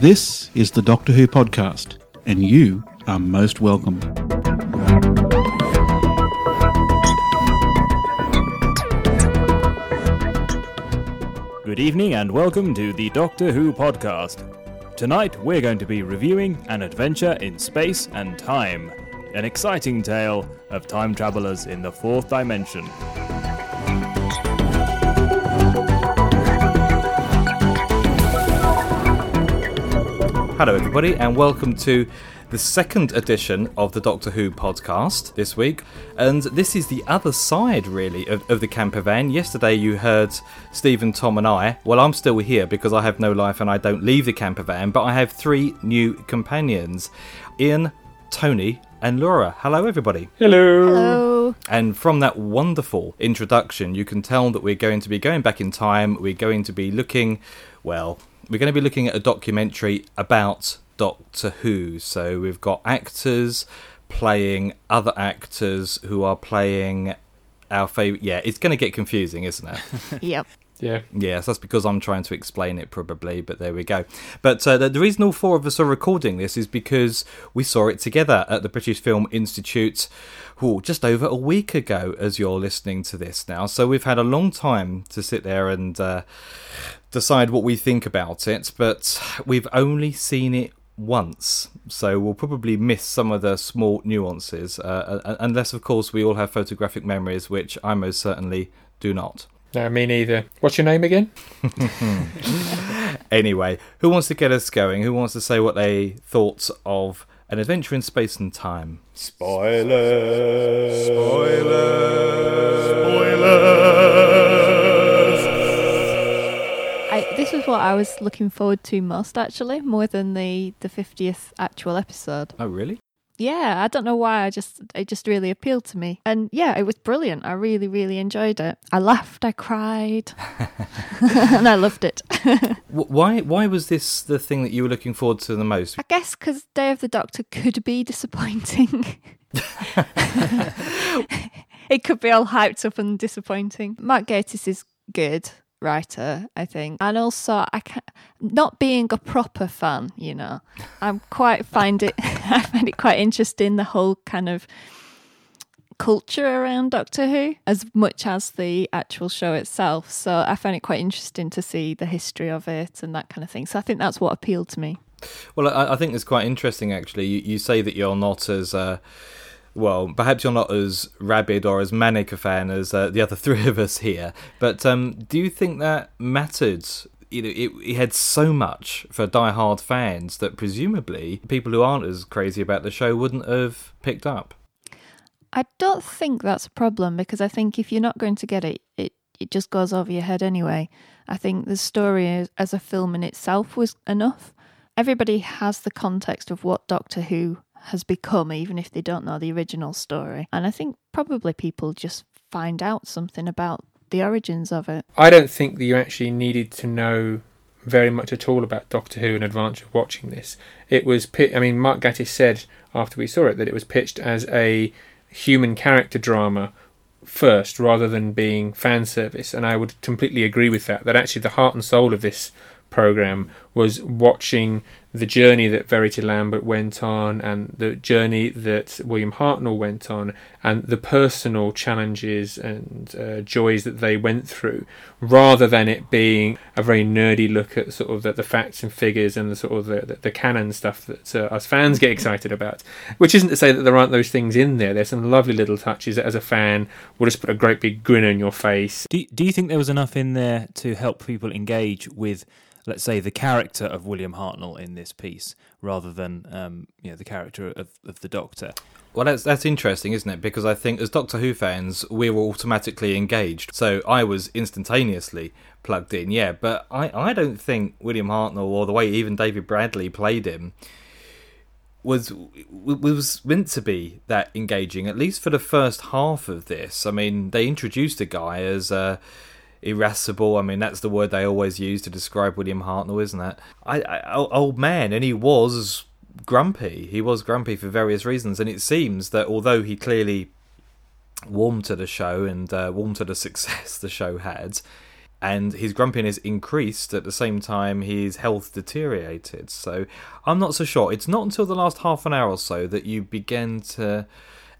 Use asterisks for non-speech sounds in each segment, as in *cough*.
This is the Doctor Who podcast, and you are most welcome. Good evening and welcome to the Doctor Who podcast. Tonight we're going to be reviewing an adventure in space and time, an exciting tale of time travelers in the fourth dimension. Hello, everybody, and welcome to the second edition of the Doctor Who podcast this week. And this is the other side, really, of, of the camper van. Yesterday, you heard Stephen, Tom, and I. Well, I'm still here because I have no life and I don't leave the camper van, but I have three new companions Ian, Tony, and Laura. Hello, everybody. Hello. And from that wonderful introduction, you can tell that we're going to be going back in time. We're going to be looking, well, we're going to be looking at a documentary about Doctor Who. So we've got actors playing other actors who are playing our favorite. Yeah, it's going to get confusing, isn't it? *laughs* Yep. Yeah. Yes, that's because I'm trying to explain it, probably, but there we go. But uh, the, the reason all four of us are recording this is because we saw it together at the British Film Institute ooh, just over a week ago, as you're listening to this now. So we've had a long time to sit there and uh, decide what we think about it, but we've only seen it once, so we'll probably miss some of the small nuances, uh, unless, of course, we all have photographic memories, which I most certainly do not. No, me neither. What's your name again? *laughs* Anyway, who wants to get us going? Who wants to say what they thought of an adventure in space and time? Spoilers. Spoilers! Spoilers! I, this was what I was looking forward to most, actually, more than the the fiftieth actual episode. Oh, really? Yeah, I don't know why. I just it just really appealed to me, and yeah, it was brilliant. I really, really enjoyed it. I laughed, I cried, *laughs* and I loved it. *laughs* Why? Why was this the thing that you were looking forward to the most? I guess because Day of the Doctor could be disappointing. *laughs* it could be all hyped up and disappointing. Mark Gatiss is good writer, I think, and also I can not Not being a proper fan. You know, I'm quite find it. *laughs* I find it quite interesting the whole kind of culture around Doctor Who as much as the actual show itself. So I find it quite interesting to see the history of it and that kind of thing. So I think that's what appealed to me. Well, I, I think it's quite interesting actually. You, you say that you're not as uh, well, perhaps you're not as rabid or as manic a fan as uh, the other *laughs* three of us here. But um, do you think that mattered? You know, it, it had so much for die-hard fans that presumably people who aren't as crazy about the show wouldn't have picked up. I don't think that's a problem because I think if you're not going to get it, it, it just goes over your head anyway. I think the story as- as a film in itself was enough. Everybody has the context of what Doctor Who has become, even if they don't know the original story. And I think probably people just find out something about the origins of it. I don't think that you actually needed to know very much at all about Doctor Who in advance of watching this. It was, I mean, Mark Gatiss said after we saw it that it was pitched as a human character drama first rather than being fan service and I would completely agree with that that actually the heart and soul of this program was watching the journey that Verity Lambert went on and the journey that William Hartnell went on and the personal challenges and uh, joys that they went through rather than it being a very nerdy look at sort of the, the facts and figures and the sort of the, the, the canon stuff that uh, us fans get excited about. Which isn't to say that there aren't those things in there. There's some lovely little touches that as a fan will just put a great big grin on your face. Do, do you think there was enough in there to help people engage with, let's say, the character of William Hartnell in this piece, rather than um, you know the character of, of the Doctor? Well, that's that's interesting, isn't it? Because I think as Doctor Who fans, we were automatically engaged. So I was instantaneously plugged in, yeah. But I, I don't think William Hartnell or the way even David Bradley played him was was meant to be that engaging. At least for the first half of this. I mean, they introduced a guy as uh, irascible. I mean, that's the word they always use to describe William Hartnell, isn't it? I, I old man, and he was grumpy. He was grumpy for various reasons, and it seems that although he clearly warmed to the show and uh, warmed to the success the show had, and his grumpiness increased at the same time his health deteriorated. So I'm not so sure. It's not until the last half an hour or so that you begin to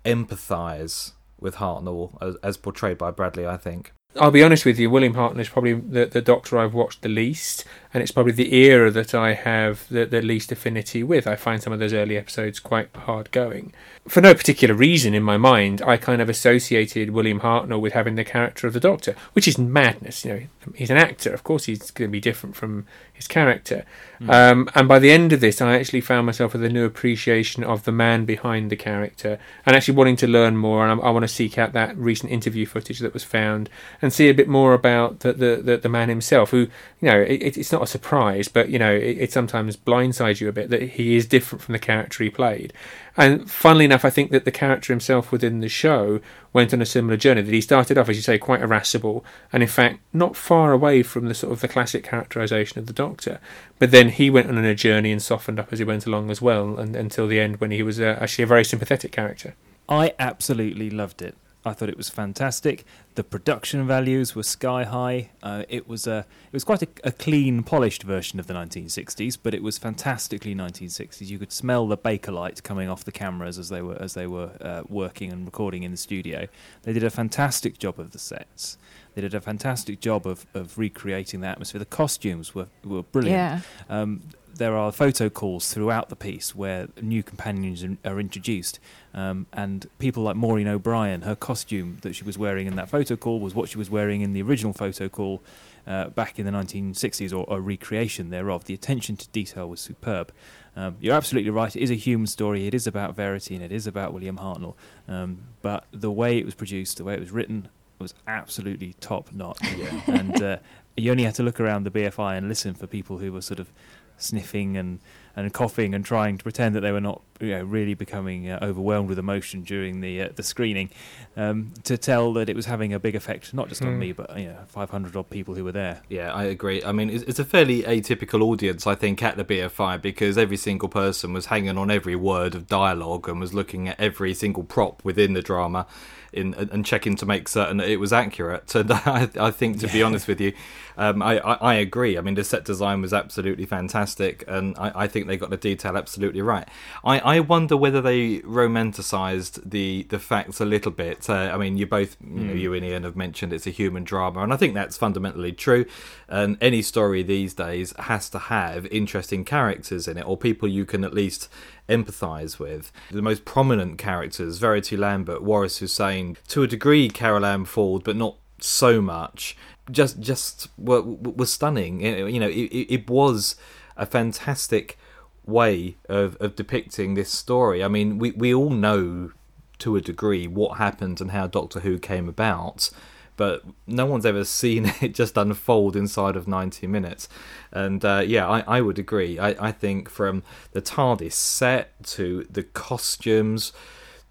empathise with Hartnell as, as portrayed by Bradley, I think. I'll be honest with you, William Hartnell is probably the, the Doctor I've watched the least, and it's probably the era that I have the, the least affinity with. I find some of those early episodes quite hard going. For no particular reason in my mind, I kind of associated William Hartnell with having the character of the Doctor, which is madness. You know, he's an actor, of course he's going to be different from his character. Mm. Um, and by the end of this, I actually found myself with a new appreciation of the man behind the character, and actually wanting to learn more. And I, I want to seek out that recent interview footage that was found and see a bit more about the the, the, the man himself, who you know it, it's not a surprise, but you know it, it sometimes blindsides you a bit that he is different from the character he played. And funnily enough, I think that the character himself within the show went on a similar journey. That he started off, as you say, quite irascible, and in fact, not far away from the sort of the classic characterization of the Doctor. But then he went on a journey and softened up as he went along as well, and until the end, when he was uh, actually a very sympathetic character. I absolutely loved it. I thought it was fantastic. The production values were sky high. Uh, it was a it was quite a, a, clean, polished version of the 1960s, but it was fantastically 1960s. You could smell the bakelite coming off the cameras as they were as they were uh, working and recording in the studio. They did a fantastic job of the sets. They did a fantastic job of, of recreating the atmosphere. The costumes were were brilliant. Yeah. Um, there are photo calls throughout the piece where new companions are introduced, um, and people like Maureen O'Brien, her costume that she was wearing in that photo call was what she was wearing in the original photo call uh, back in the 1960s, or a recreation thereof. The attention to detail was superb. Um, you're absolutely right. It is a human story. It is about Verity, and it is about William Hartnell. Um, but the way it was produced, the way it was written, was absolutely top notch. *laughs* Yeah. and uh, you only had to look around the BFI and listen for people who were sort of sniffing and, and coughing and trying to pretend that they were not you know, really becoming uh, overwhelmed with emotion during the uh, the screening, um, to tell that it was having a big effect not just mm. on hmm. me but you know 500 odd people who were there. Yeah, I agree. I mean, it's, it's, a fairly atypical audience, I think, at the BFI because every single person was hanging on every word of dialogue and was looking at every single prop within the drama in and checking to make certain that it was accurate. And *laughs* I, I think, to be honest with you, um, I, I, I, agree. I mean, the set design was absolutely fantastic, and I, I think they got the detail absolutely right. I, I wonder whether they romanticized the the facts a little bit. Uh, I mean, you both, you know, hmm. you and Ian have mentioned it's a human drama, and I think that's fundamentally true. And any story these days has to have interesting characters in it, or people you can at least empathise with. The most prominent characters, Verity Lambert, Waris Hussein, to a degree Carole Ann Ford, but not so much, just just were, were stunning. You know, it, it was a fantastic way of, of depicting this story. I mean, we, we all know to a degree what happened and how Doctor Who came about but no one's ever *laughs* seen it just unfold inside of 90 minutes. And uh, yeah, I, I would agree. I, I think from the TARDIS set to the costumes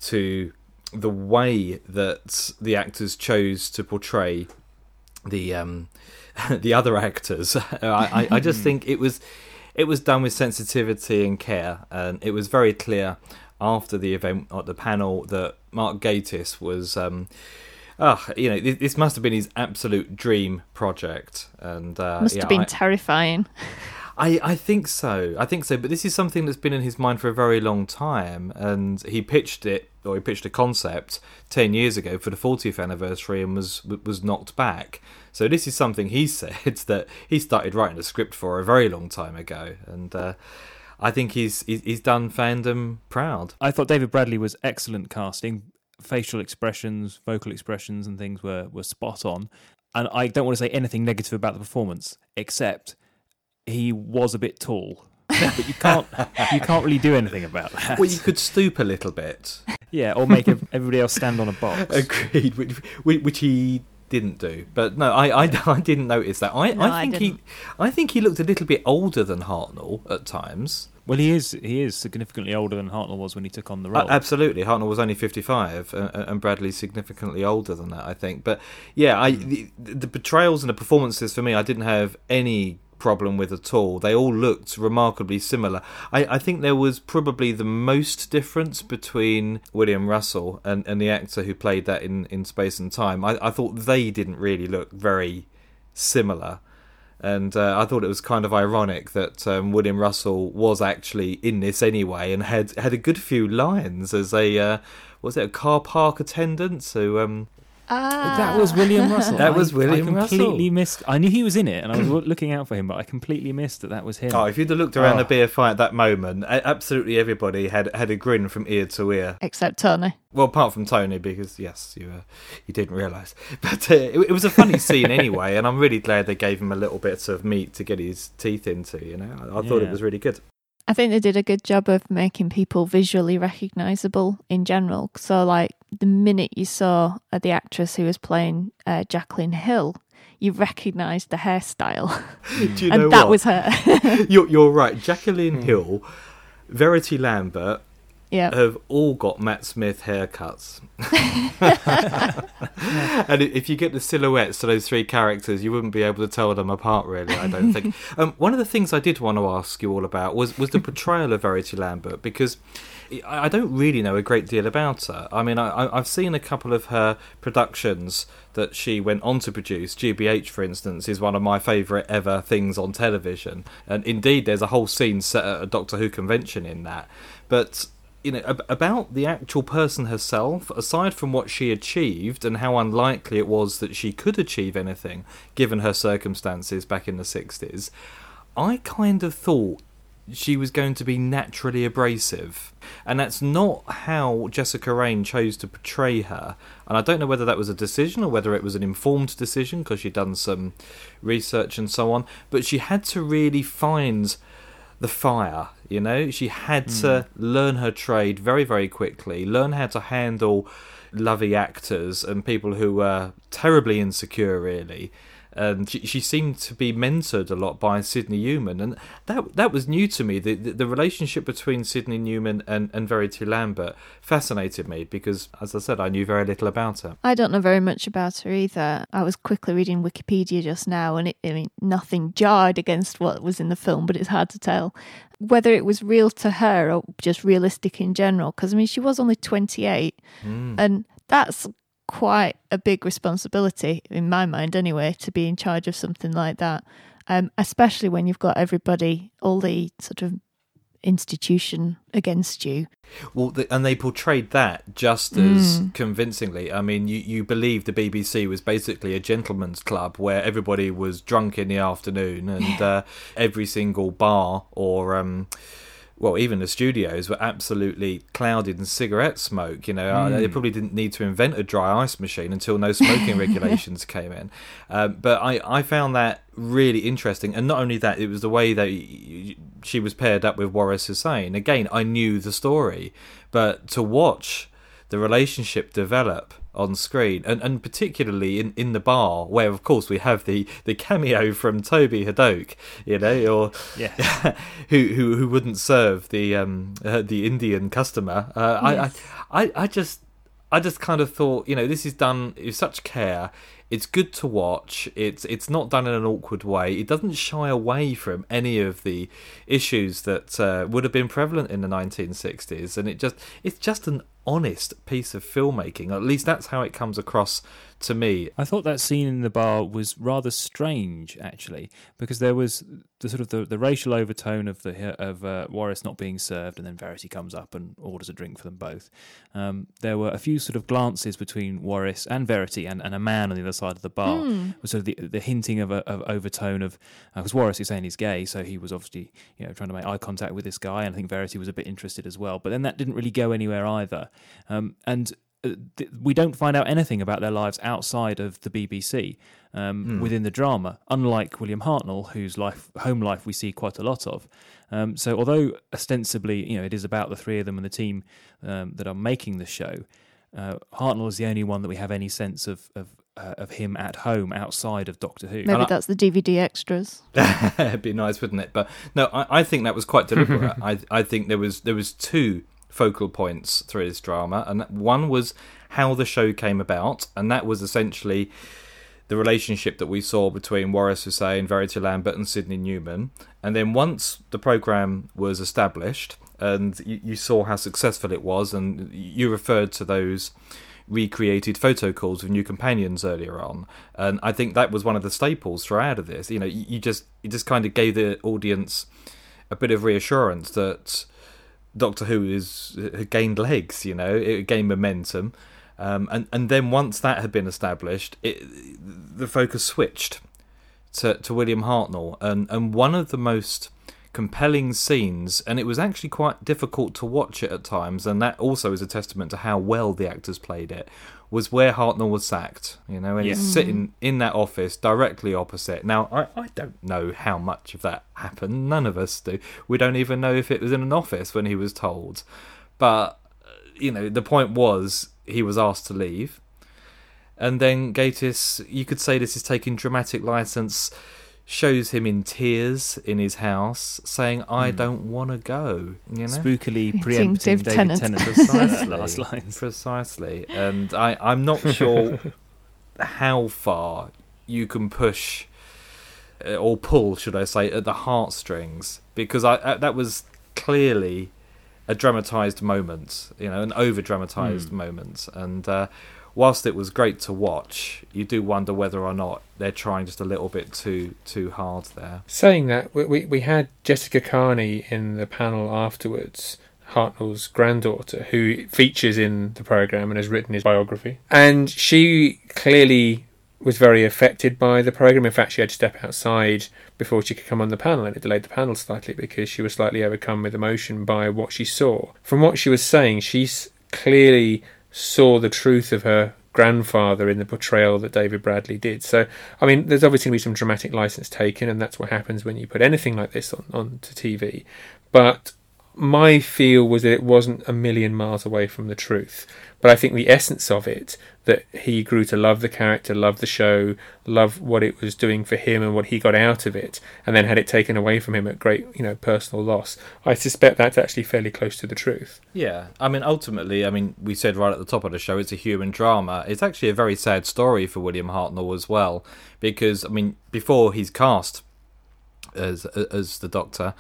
to the way that the actors chose to portray the um, *laughs* the other actors, *laughs* I, I just think it was it was done with sensitivity and care, and it was very clear after the event at the panel that Mark Gatiss was. Um, oh, you know, this must have been his absolute dream project, and uh, must yeah, have been I, terrifying. *laughs* I, I think so. I think so. But this is something that's been in his mind for a very long time, and he pitched it or he pitched a concept ten years ago for the 40th anniversary and was was knocked back. So this is something he *laughs* said that he started writing a script for a very long time ago, and. Uh, I think he's he's done fandom proud. I thought David Bradley was excellent casting facial expressions, vocal expressions, and things were were spot on. And I don't want to say anything negative about the performance, except he was a bit tall. but you can't you can't really do anything about that. Well, you could stoop a little bit. Yeah, or make everybody else stand on a box. *laughs* Agreed, which, which he didn't do. But no, I, I, *laughs* I didn't notice that. I, no, I think I he I think he looked a little bit older than Hartnell at times. Well, he is he is significantly older than Hartnell was when he took on the role. Uh, absolutely, Hartnell was only fifty five, uh, and Bradley's significantly older than that, I think. But yeah, I hmm. the, the portrayals and the performances for me, I didn't have any problem with at all. They all looked remarkably similar. I, I think there was probably the most difference between William Russell and, and the actor who played that in, in Space and Time. I, I thought they didn't really look very similar. And uh, I thought it was kind of ironic that um, William Russell was actually in this anyway, and had had a good few lines as a uh, was it a car park attendant? So um, Ah, That was William Russell. That was I- William I completely Russell. missed. I knew he was in it, and I was looking out for him, but I completely missed that that was him. oh, if you'd have looked around Oh. the BFI at that moment, absolutely everybody had had a grin from ear to ear. except Tony. Well, apart from Tony, because yes, you uh, you didn't realise, *laughs* but uh, it, it was a funny scene anyway, and I'm really glad they gave him a little bit of meat to get his teeth into. You know, I, I thought it was really good. I think they did a good job of making people visually recognizable in general. So, like the minute you saw uh, the actress who was playing uh, Jacqueline Hill, you recognized the hairstyle, *laughs* Do you and that what? was her. *laughs* you're, you're right. *laughs* Jacqueline Hill, Verity Lambert yeah, have all got Matt Smith haircuts. *laughs* and if you get the silhouettes to those three characters, you wouldn't be able to tell them apart, really. I don't think. *laughs* um, one of the things I did want to ask you all about was was the portrayal of Verity Lambert because. I don't really know a great deal about her. I mean, I, I- I've seen a couple of her productions that she went on to produce. GBH, for instance, is one of my favourite ever things on television. And indeed, there's a whole scene set at a Doctor Who convention in that. But you know ab- about the actual person herself aside from what she achieved and how unlikely it was that she could achieve anything given her circumstances back in the 60s i kind of thought she was going to be naturally abrasive. And that's not how Jessica Raine chose to portray her. And i don't know whether that was a decision or whether it was an informed decision because she'd done some research and so on but she had to really find the fire. You know, she had hmm. to learn her trade very, very quickly, learn how to handle lovey actors and people who were terribly insecure, really. And she, she seemed to be mentored a lot by Sidney Newman, and that that was new to me. The the, the relationship between Sidney Newman and, and Verity Lambert fascinated me because, as I said, I knew very little about her. I don't know very much about her either. I was quickly reading Wikipedia just now, and it, I mean, nothing jarred against what was in the film, but it's hard to tell whether it was real to her or just realistic in general. Because I mean, she was only twenty eight, mm. and that's quite a big responsibility in my mind, anyway, to be in charge of something like that. Um, especially when you've got everybody, all the sort of institution against you. Well, the, and they portrayed that just as convincingly. I mean, you, you believe the BBC was basically a gentleman's club where everybody was drunk in the afternoon and uh, every single bar or. Um, well, even the studios were absolutely clouded in cigarette smoke. You know, Uh, they probably didn't need to invent a dry ice machine until no smoking *laughs* regulations came in. Um, but I, I found that really interesting, and not only that, it was the way that she was paired up with Waris Hussein. Again, I knew the story, but to watch the relationship develop on screen, and, and particularly in, in the bar, where of course we have the, the cameo from Toby Hadoke, you know, or Yeah. *laughs* who who who wouldn't serve the um uh, the Indian customer. Uh, Yes. I, I I I just I just kind of thought, you know, this is done with such care. It's good to watch. It's it's not done in an awkward way. It doesn't shy away from any of the issues that uh, would have been prevalent in the 1960s, and it just it's just an honest piece of filmmaking. At least that's how it comes across to me. I thought that scene in the bar was rather strange, actually, because there was the sort of the, the racial overtone of the of uh, Waris not being served, and then Verity comes up and orders a drink for them both. Um, there were a few sort of glances between Waris and Verity, and, and a man on the other side of the bar. Was sort of the, the hinting of a of overtone of because Waris is saying he's gay, so he was obviously you know trying to make eye contact with this guy, and I think Verity was a bit interested as well. But then that didn't really go anywhere either, um, and uh, th- we don't find out anything about their lives outside of the BBC um, within the drama, unlike William Hartnell, whose life, home life, we see quite a lot of. Um, so, although ostensibly, you know, it is about the three of them and the team um, that are making the show, uh, Hartnell is the only one that we have any sense of of, uh, of him at home outside of Doctor Who. Maybe I- that's the DVD extras. *laughs* It'd be nice, wouldn't it? But no, I, I think that was quite deliberate. *laughs* I I think there was there was two focal points through this drama, and one was how the show came about, and that was essentially the relationship that we saw between Waris Hussein, Verity Lambert, and Sidney Newman. And then once the program was established, and you, you saw how successful it was, and you referred to those recreated photo calls with new companions earlier on, and I think that was one of the staples throughout of this. You know, you, you just you just kind of gave the audience a bit of reassurance that Doctor Who is had gained legs. You know, it gained momentum, um, and and then once that had been established, it, the focus switched to to William Hartnell, and and one of the most compelling scenes, and it was actually quite difficult to watch it at times, and that also is a testament to how well the actors played it. Was where Hartnell was sacked, you know, and Yeah. he's sitting in that office directly opposite. Now, I, I don't know how much of that happened. None of us do. We don't even know if it was in an office when he was told. But, uh, you know, the point was he was asked to leave. And then Gatiss, you could say this is taking dramatic license, shows him in tears in his house, saying, "I don't want to go." You know, Spookily Team preempting Dave David Tennant. Tennant's *laughs* precisely, last lines. precisely. And I, I'm not *laughs* sure how far you can push uh, or pull, should I say, at the heartstrings, because I uh, that was clearly a dramatized moment, you know, an over dramatized moment, and. Uh, Whilst it was great to watch, you do wonder whether or not they're trying just a little bit too too hard there. Saying that, we, we, we had Jessica Carney in the panel afterwards, Hartnell's granddaughter, who features in the programme and has written his biography. And she clearly was very affected by the programme. In fact, she had to step outside before she could come on the panel, and it delayed the panel slightly because she was slightly overcome with emotion by what she saw. From what she was saying, she s- clearly saw the truth of her grandfather in the portrayal that David Bradley did. So, I mean, there's obviously going to be some dramatic license taken, and that's what happens when you put anything like this on onto TV. But my feel was that it wasn't a million miles away from the truth. But I think the essence of it, that he grew to love the character, love the show, love what it was doing for him and what he got out of it, and then had it taken away from him at great, you know, personal loss. I suspect that's actually fairly close to the truth. Yeah, I mean, ultimately, I mean, we said right at the top of the show, it's a human drama. It's actually a very sad story for William Hartnell as well, because I mean, before he's cast as as the Doctor,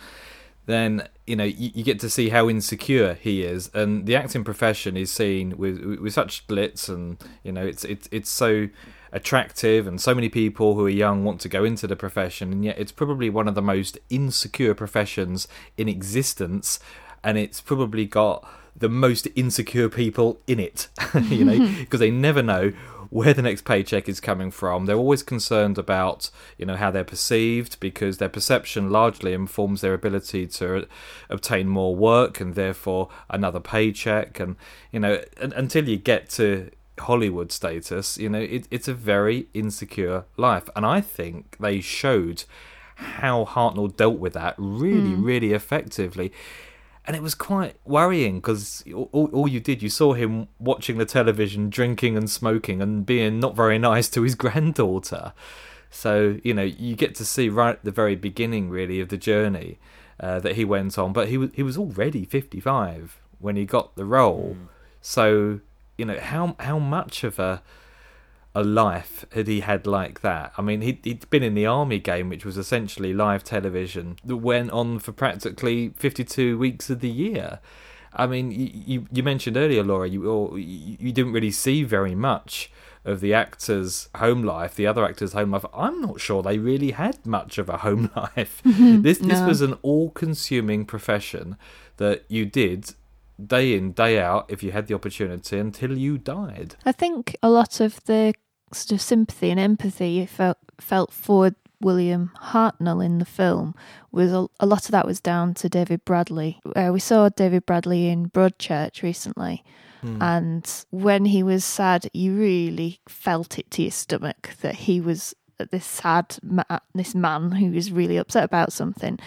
then you know you, you get to see how insecure he is, and the acting profession is seen with with such glitz, and you know it's it's it's so attractive, and so many people who are young want to go into the profession, and yet it's probably one of the most insecure professions in existence, and it's probably got the most insecure people in it, *laughs* you know, *laughs* because they never know where the next paycheck is coming from. They're always concerned about, you know, how they're perceived because their perception largely informs their ability to obtain more work and therefore another paycheck. And you know, un- until you get to Hollywood status, you know, it, it's a very insecure life. And I think they showed how Hartnell dealt with that really, hmm. really effectively and it was quite worrying because all, all you did you saw him watching the television drinking and smoking and being not very nice to his *laughs* granddaughter. So you know you get to see right at the very beginning really of the journey uh, that he went on. But he was he was already 55 when he got the role. So you know how how much of a a life had he had like that? I mean, he'd, he'd been in the army game, which was essentially live television that went on for practically 52 weeks of the year. I mean, you, you, mentioned earlier, Laura, you, or you you didn't really see very much of the actors' home life, the other actors' home life. I'm not sure they really had much of a home *laughs* life. Mm-hmm. this this was an all-consuming profession that you did day in day out if you had the opportunity until you died. I think a lot of the sort of sympathy and empathy you felt felt for William Hartnell in the film was a, a lot of that was down to David Bradley. Uh, we saw David Bradley in Broadchurch recently, and when he was sad, you really felt it to your stomach that he was this sad ma- this man who is really upset about something.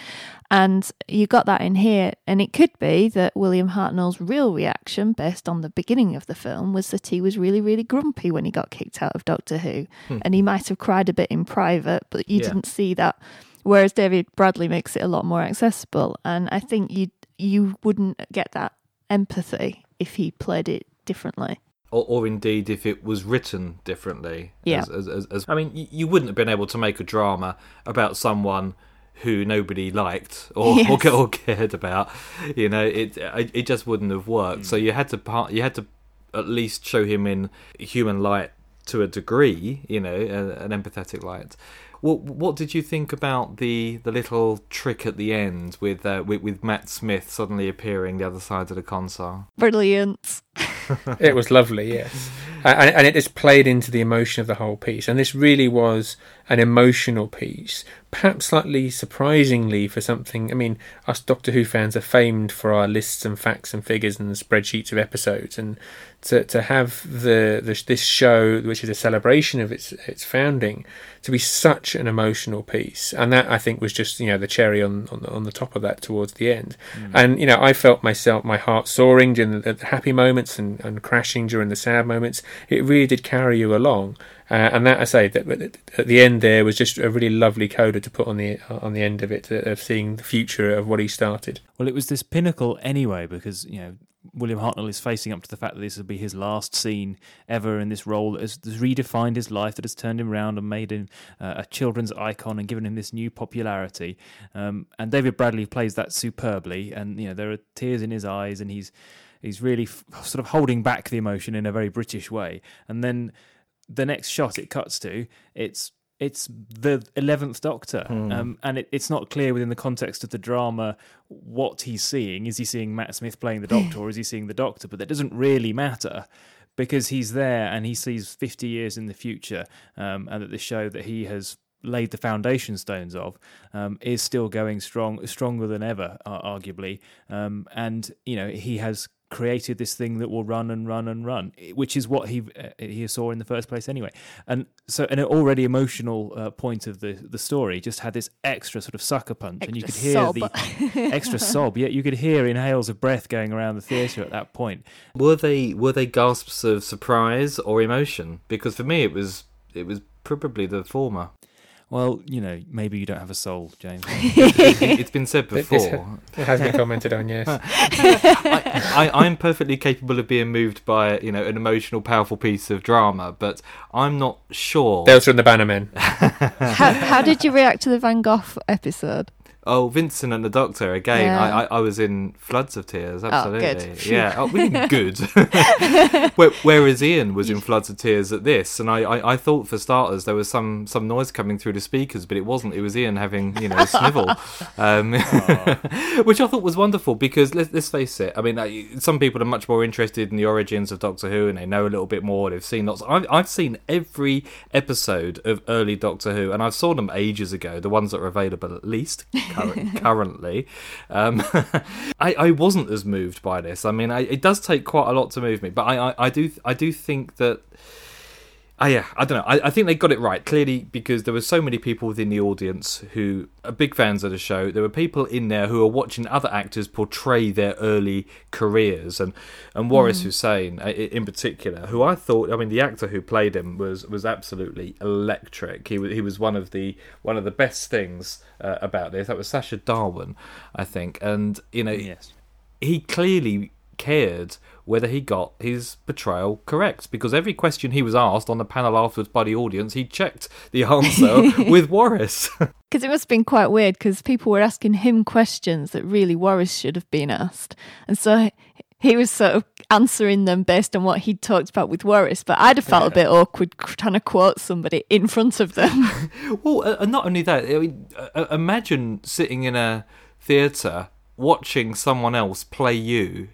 And you got that in here. And it could be that william hartnell's real reaction based on the beginning of the film was that he was really really grumpy when he got kicked out of doctor who. Hmm. And he might have cried a bit in private but you Yeah. didn't see that. Whereas david bradley makes it a lot more accessible. And i think you you wouldn't get that empathy if he played it differently or, or indeed if it was written differently. Yeah. As, as, as, as, I mean, you wouldn't have been able to make a drama about someone who nobody liked or, *laughs* or, Yes. or cared about. You know, it it it just wouldn't have worked. Mm. So you had to part. You had to at least show him in human light to a degree, you know, an empathetic light. What what did you think about the the little trick at the end with uh, with, with Matt Smith suddenly appearing the other side of the console? Brilliant. *laughs* it was lovely, yes. And, and it just played into the emotion of the whole piece. And this really was an emotional piece, perhaps slightly surprisingly for something. I mean, us Doctor Who fans are famed for our lists and facts and figures and spreadsheets of episodes, and to to have the, the this show, which is a celebration of its its founding, to be such an emotional piece, and that I think was just you know the cherry on on, on the top of that towards the end. Mm. And you know, I felt myself my heart soaring during the, the happy moments and, and crashing during the sad moments. It really did carry you along. Uh, and that I say that at the end there was just a really lovely coda to put on the on the end of it of seeing the future of what he started. Well, it was this pinnacle anyway because you know William Hartnell is facing up to the fact that this will be his last scene ever in this role that has, redefined his life, that has turned him around and made him uh, a children's icon and given him this new popularity. Um, and David Bradley plays that superbly, and you know there are tears in his eyes, and he's he's really f- sort of holding back the emotion in a very British way. And then the next shot it cuts to, it's it's the eleventh Doctor, hmm. um, and it, it's not clear within the context of the drama what he's seeing. Is he seeing Matt Smith playing the Doctor, or is he seeing the Doctor? But that doesn't really matter because he's there and he sees fifty years in the future, um, and that the show that he has laid the foundation stones of um, is still going strong, stronger than ever, uh, arguably. Um, and you know he has created this thing that will run and run and run, which is what he uh, he saw in the first place anyway. And so, an already emotional uh, point of the the story just had this extra sort of sucker punch, extra and you could hear sob. the *laughs* extra sob. Yeah, you could hear inhales of breath going around the theatre at that point. Were they were they gasps of surprise or emotion? Because for me, it was it was probably the former. Well, you know, maybe you don't have a soul, James. *laughs* it's been said before. It has been commented on, yes. *laughs* I, am perfectly capable of being moved by, you know, an emotional, powerful piece of drama, but I'm not sure. Those from the Bannermen. *laughs* how, how did you react to the Van Gogh episode? Oh, Vincent and the Doctor again. Yeah. I, I, I was in floods of tears. Absolutely, oh, good. yeah. *laughs* Oh, really good. *laughs* Whereas Ian was in *laughs* floods of tears at this, and I, I, I, thought for starters there was some some noise coming through the speakers, but it wasn't. It was Ian having you know a snivel, um, which I thought was wonderful because let's, let's face it. I mean, some people are much more interested in the origins of Doctor Who, and they know a little bit more. They've seen lots. I've, I've seen every episode of early Doctor Who, and I've saw them ages ago. The ones that are available, at least *laughs* currently. Um, *laughs* I, I wasn't as moved by this. I mean, I, it does take quite a lot to move me, but I, I, I do I do think that Oh, yeah, I don't know. I, I, think they got it right clearly because there were so many people within the audience who are big fans of the show. There were people in there who are watching other actors portray their early careers, and and Waris mm. Hussein uh, in particular, who I thought, I mean, the actor who played him was was absolutely electric. He was he was one of the one of the best things uh, about this. That was Sacha Dhawan, I think, and you know, yes. he clearly cared whether he got his portrayal correct because every question he was asked on the panel afterwards by the audience, he checked the *laughs* answer *laughs* with Waris. Because *laughs* it must have been quite weird because people were asking him questions that really Waris should have been asked. And so he was sort of answering them based on what he'd talked about with Waris, but I'd have felt yeah. a bit awkward trying to quote somebody in front of them. well, uh, not only that, I mean, uh, imagine sitting in a theatre watching someone else play you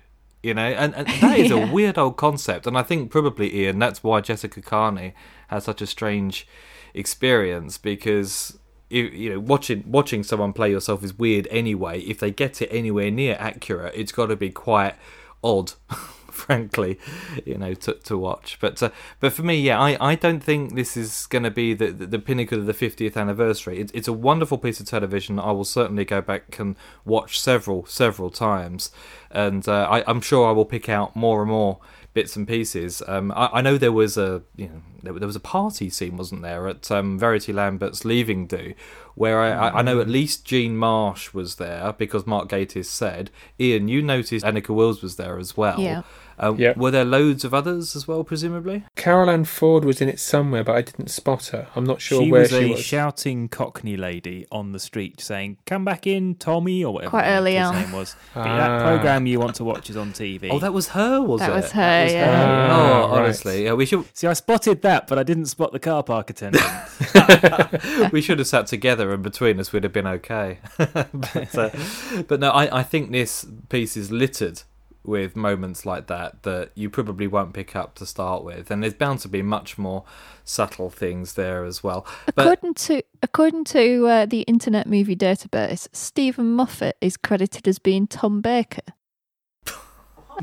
you know, and, and *laughs* that is yeah. a weird old concept. And I think probably Ian, that's why Jessica Carney had such a strange experience because you, you know watching watching someone play yourself is weird anyway. If they get it anywhere near accurate, it's got to be quite odd. *laughs* *laughs* frankly, you know, to to watch. But uh, but for me, yeah, I, I don't think this is going to be the, the, the pinnacle of the 50th anniversary. It, it's a wonderful piece of television. I will certainly go back and watch several several times, and uh, I, I'm sure I will pick out more and more bits and pieces. Um, I, I, know there was a you know there, there, was a party scene, wasn't there, at um, Verity Lambert's leaving do, where I, I, know at least Jean Marsh was there because Mark Gatiss said. Ian, you noticed Anneke Wills was there as well. Yeah. Uh, Yep. Were there loads of others as well, presumably? Carole Ann Ford was in it somewhere, but I didn't spot her. I'm not sure she where was she a was. shouting Cockney lady on the street saying, "Come back in, Tommy," or whatever Quite early his on. name was. *laughs* Ah. that program you want to watch is on TV. Oh, that was her, was That it? was her, was yeah. her. Ah, oh, right. honestly, yeah, we should See, I spotted that, but I didn't spot the car park attendant. *laughs* *laughs* we should have sat together, and between us, we'd have been okay. but, uh, but no, I, I think this piece is littered with moments like that that you probably won't pick up to start with, and there's bound to be much more subtle things there as well. But According to according to uh, the Internet Movie Database, Steven Moffat is credited as being Tom Baker.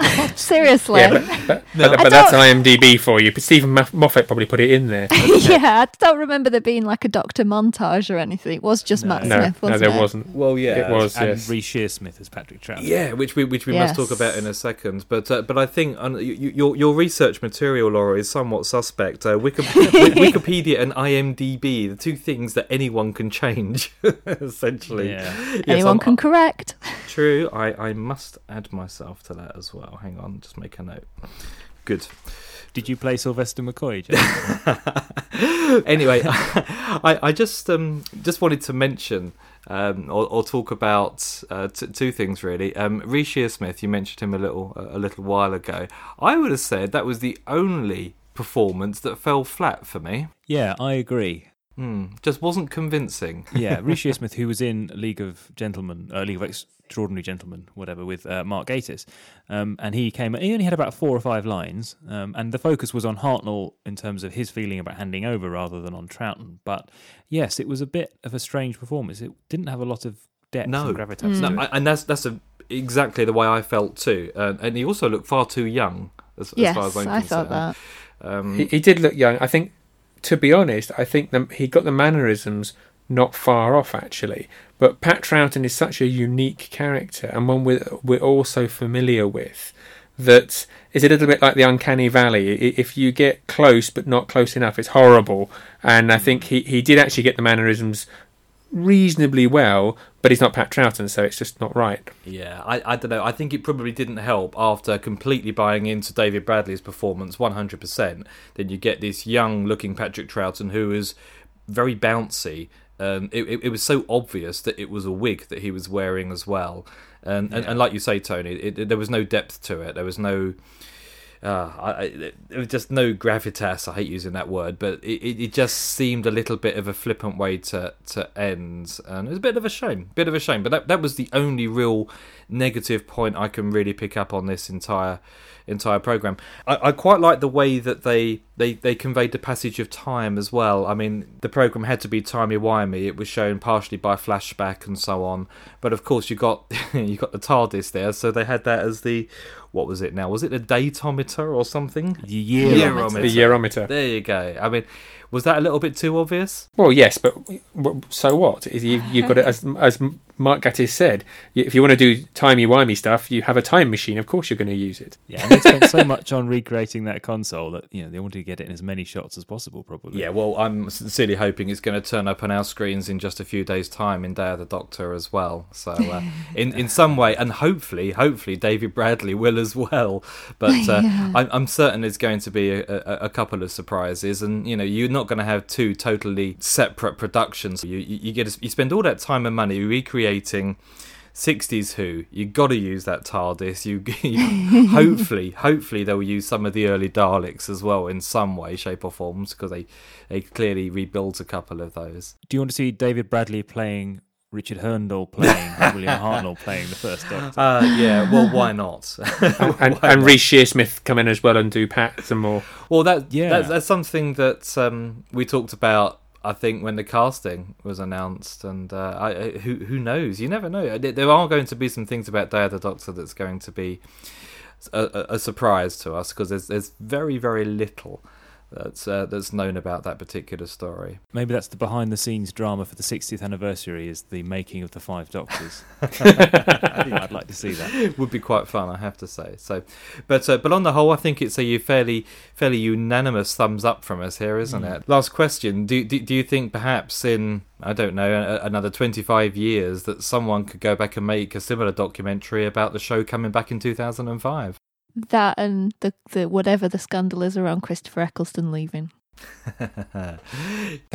*laughs* Seriously, Yeah, but, *laughs* but, No. but, but that's IMDb for you. But Steven Moffat probably put it in there. *laughs* yeah, I don't remember there being like a Doctor montage or anything. It was just No. Matt No, Smith, no, wasn't there it? wasn't. well, yeah, It was. and yes. Reece Shearsmith as Patrick Trout. Yeah, which we which we must talk about in a second. But uh, but I think you, you, your your research material, Laura, is somewhat suspect. Uh, Wiki- Wi- Wikipedia and IMDb, the two things that anyone can change, essentially. Yeah. Yes, Anyone I'm- can correct. True. I, I must add myself to that as well. Hang on, just make a note. Good. Did you play Sylvester McCoy? *laughs* Anyway, *laughs* I, I just um just wanted to mention um or, or talk about uh, t- two things really. Um, Reece Shearsmith, you mentioned him a little a little while ago. I would have said that was the only performance that fell flat for me. yeah, I agree. Hmm, just wasn't convincing. *laughs* Yeah, Rishi *laughs* Smith, who was in League of Gentlemen, uh, League of Extraordinary Gentlemen, whatever, with uh, Mark Gatiss, um, and he came. He only had about four or five lines, um, and the focus was on Hartnell in terms of his feeling about handing over rather than on Troughton. But yes, it was a bit of a strange performance. It didn't have a lot of depth No. and gravitas. No, to it. I, and that's that's a, exactly the way I felt too. Uh, and he also looked far too young, as, as far as I'm concerned. I thought that. Um, He, he did look young. I think, to be honest, I think the, he got the mannerisms not far off actually. But Pat Troughton is such a unique character and one we're, we're all so familiar with that is a little bit like the uncanny valley. If you get close but not close enough, it's horrible. And I hmm. think he, he did actually get the mannerisms reasonably well, but he's not Pat Troughton, so it's just not right. Yeah, I, I don't know. I think it probably didn't help after completely buying into David Bradley's performance 100%. Then you get this young looking Patrick Troughton who is very bouncy. Um, it, it, it was so obvious that it was a wig that he was wearing as well. And, and, and like you say, Tony, it, it- there was no depth to it. There was no. Uh, I, I, there was just no gravitas. I hate using that word, but it, it, it just seemed a little bit of a flippant way to, to end, and it was a bit of a shame. Bit of a shame, but that that was the only real negative point I can really pick up on this entire entire program. I, I quite like the way that they, they they conveyed the passage of time as well. I mean, the program had to be timey wimey. It was shown partially by flashback and so on, but of course you got *laughs* you got the TARDIS there, so they had that as the what was it now? Was it a datometer or something? The year Yearometer. The Yearometer. There you go. I mean, was that a little bit too obvious? Well, yes, but so what? Is You, you've got it, as, as Mark Gatiss said, if you want to do timey-wimey stuff, you have a time machine. Of course you're going to use it. Yeah, and they spent so much on recreating that console that you know they wanted to get it in as many shots as possible. Probably. Yeah, well, I'm sincerely hoping it's going to turn up on our screens in just a few days' time in Day of the Doctor as well. So, uh, *laughs* in in some way, and hopefully, hopefully, David Bradley will as well. But uh, Yeah. I'm, I'm certain there's going to be a, a, a couple of surprises, and you know, you're not going to have two totally separate productions. You you, you get to, you spend all that time and money recreating. 60s Who, you got to use that TARDIS. You, *laughs* you hopefully, hopefully they'll use some of the early Daleks as well in some way, shape, or forms because they they clearly rebuilt a couple of those. Do you want to see David Bradley playing Richard Hurndall playing *laughs* William Hartnell playing the first Doctor? Uh, yeah, well, why not? And, *laughs* Why and not? Reece Shearsmith come in as well and do Pat some more. Well, that Yeah. that's, that's something that um, we talked about. I think when the casting was announced, and uh, I, I- who who knows? You never know. There are going to be some things about Day of the Doctor that's going to be a, a, a surprise to us because there's there's very very little that's uh, that's known about that particular story. Maybe that's the behind-the-scenes drama for the 60th anniversary is the making of the Five Doctors. *laughs* I'd like to see that. *laughs* would be quite fun, I have to say. So, but uh, but on the whole, I think it's a fairly fairly unanimous thumbs up from us here, isn't it? Last question: Do, do do you think perhaps in I don't know another twenty five years that someone could go back and make a similar documentary about the show coming back in two thousand and five? That and the, the whatever the scandal is around Christopher Eccleston leaving. *laughs* Can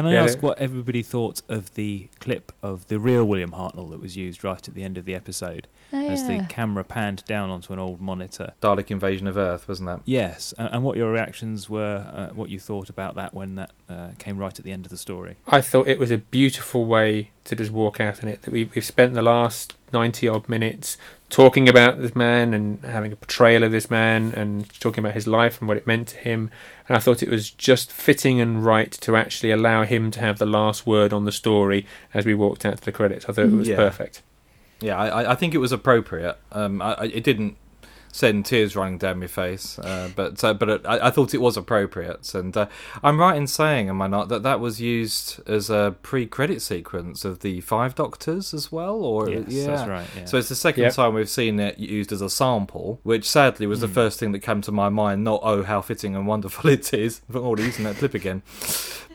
I Yeah, ask what everybody thought of the clip of the real William Hartnell that was used right at the end of the episode Oh, as the camera panned down onto an old monitor? Dalek Invasion of Earth, wasn't that? Yes, a- and what your reactions were, uh, what you thought about that when that uh, came right at the end of the story. I thought it was a beautiful way to just walk out in it. That we, we've spent the last 90 odd minutes talking about this man and having a portrayal of this man and talking about his life and what it meant to him. And I thought it was just fitting and right to actually allow him to have the last word on the story as we walked out to the credits. I thought it was Yeah. perfect. Yeah, I, I- think it was appropriate. Um, I, it didn't send tears running down my face, uh, but uh, but it, I, I thought it was appropriate, and uh, I'm right in saying, am I not, that that was used as a pre-credit sequence of the Five Doctors as well, or yes, yeah, that's right. Yeah. So it's the second Yep. time we've seen it used as a sample, which sadly was the Hmm. first thing that came to my mind. Not oh how fitting and wonderful *laughs* it is, but already using that clip again.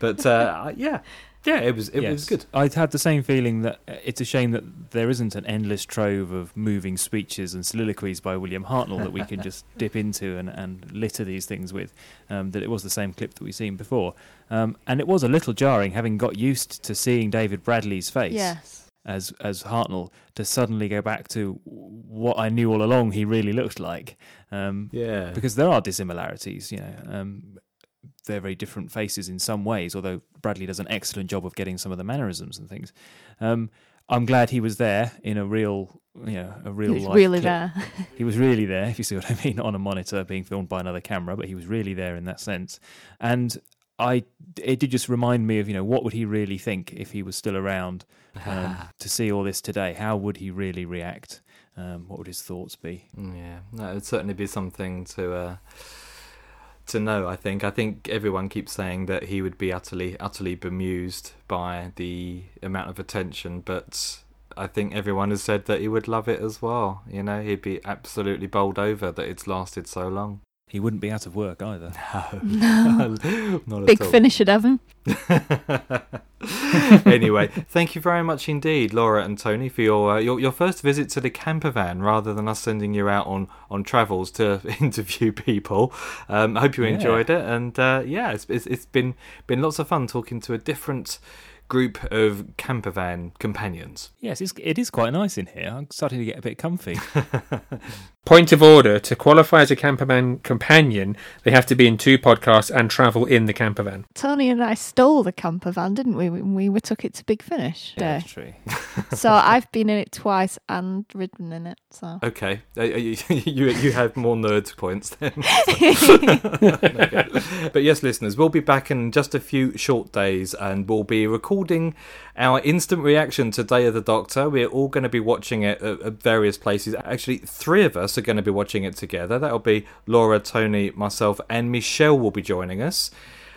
But uh, yeah, yeah, it was it was good. I'd had the same feeling that uh, it's a shame that there isn't an endless trove of moving speeches and soliloquies by William Hartnell that we can just *laughs* dip into and, and litter these things with. Um, that it was the same clip that we've seen before. Um, and it was a little jarring, having got used to seeing David Bradley's face Yes. as as Hartnell, to suddenly go back to what I knew all along he really looked like. Um, Yeah, because there are dissimilarities. You know, um, they're very different faces in some ways. Although Bradley does an excellent job of getting some of the mannerisms and things. Um, I'm glad he was there in a real, you know, a real. He was life really clip. there. He was really *laughs* there, if you see what I mean, on a monitor being filmed by another camera, but he was really there in that sense. And I, it did just remind me of, you know, what would he really think if he was still around um, *laughs* to see all this today? How would he really react? Um, what would his thoughts be? Yeah, no, it'd certainly be something to uh, to know. I think. I think everyone keeps saying that he would be utterly, utterly bemused by the amount of attention, but I think everyone has said that he would love it as well. You know, he'd be absolutely bowled over that it's lasted so long. He wouldn't be out of work either. *laughs* No. *laughs* no. *laughs* Not Big at all. finish at Evan. anyway, thank you very much indeed, Laura and Tony, for your, uh, your your first visit to the camper van, rather than us sending you out on, on travels to interview people. Um, I hope you Yeah. enjoyed it, and uh, yeah, it's, it's it's been been lots of fun talking to a different group of camper van companions. Yes, it's, it is quite nice in here. I'm starting to get a bit comfy. *laughs* Point of order to qualify as a campervan companion, they have to be in two podcasts and travel in the camper van. Tony and I stole the camper van, didn't we? When we took it to Big Finish Yeah, Day. that's true. *laughs* so I've been in it twice and ridden in it. So Okay, uh, *laughs* you, you you have more nerd points then. Okay. But yes, listeners, we'll be back in just a few short days and we'll be recording our instant reaction to Day of the Doctor. We're all going to be watching it at, at various places. Actually, three of us are going to be watching it together. That'll be Laura, Tony, myself, and Michelle will be joining us.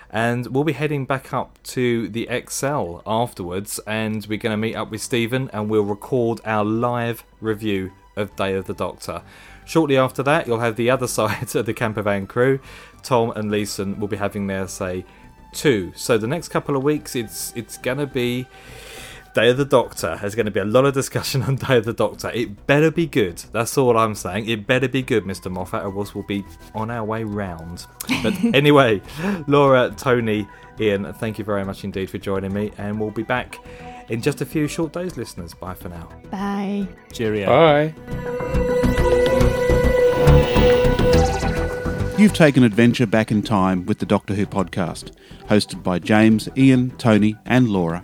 And we'll be heading back up to the ExCeL afterwards, and we're going to meet up with Stephen and we'll record our live review of Day of the Doctor. Shortly after that, you'll have the other *laughs* side of the campervan crew. Tom and Leeson will be having their say too. So the next couple of weeks, it's it's gonna be Day of the Doctor. There's going to be a lot of discussion *laughs* on Day of the Doctor. It better be good. That's all I'm saying. It better be good, Mr. Moffat, or else we'll be on our way round. But *laughs* anyway, Laura, Tony, Ian, thank you very much indeed for joining me, and we'll be back in just a few short days, listeners. Bye for now. bye. Cheerio. Bye. You've taken adventure back in time with the Doctor Who podcast, hosted by James, Ian, Tony, and Laura.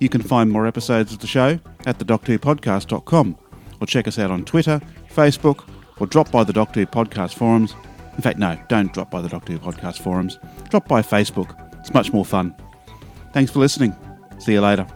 You can find more episodes of the show at thedoctorwhopodcast.com or check us out on Twitter, Facebook, or drop by the Doctor Who podcast forums. In fact, no, don't drop by the Doctor Who podcast forums. Drop by Facebook. It's much more fun. Thanks for listening. See you later.